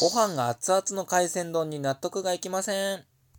ご飯が熱々の海鮮丼に納得がいきません。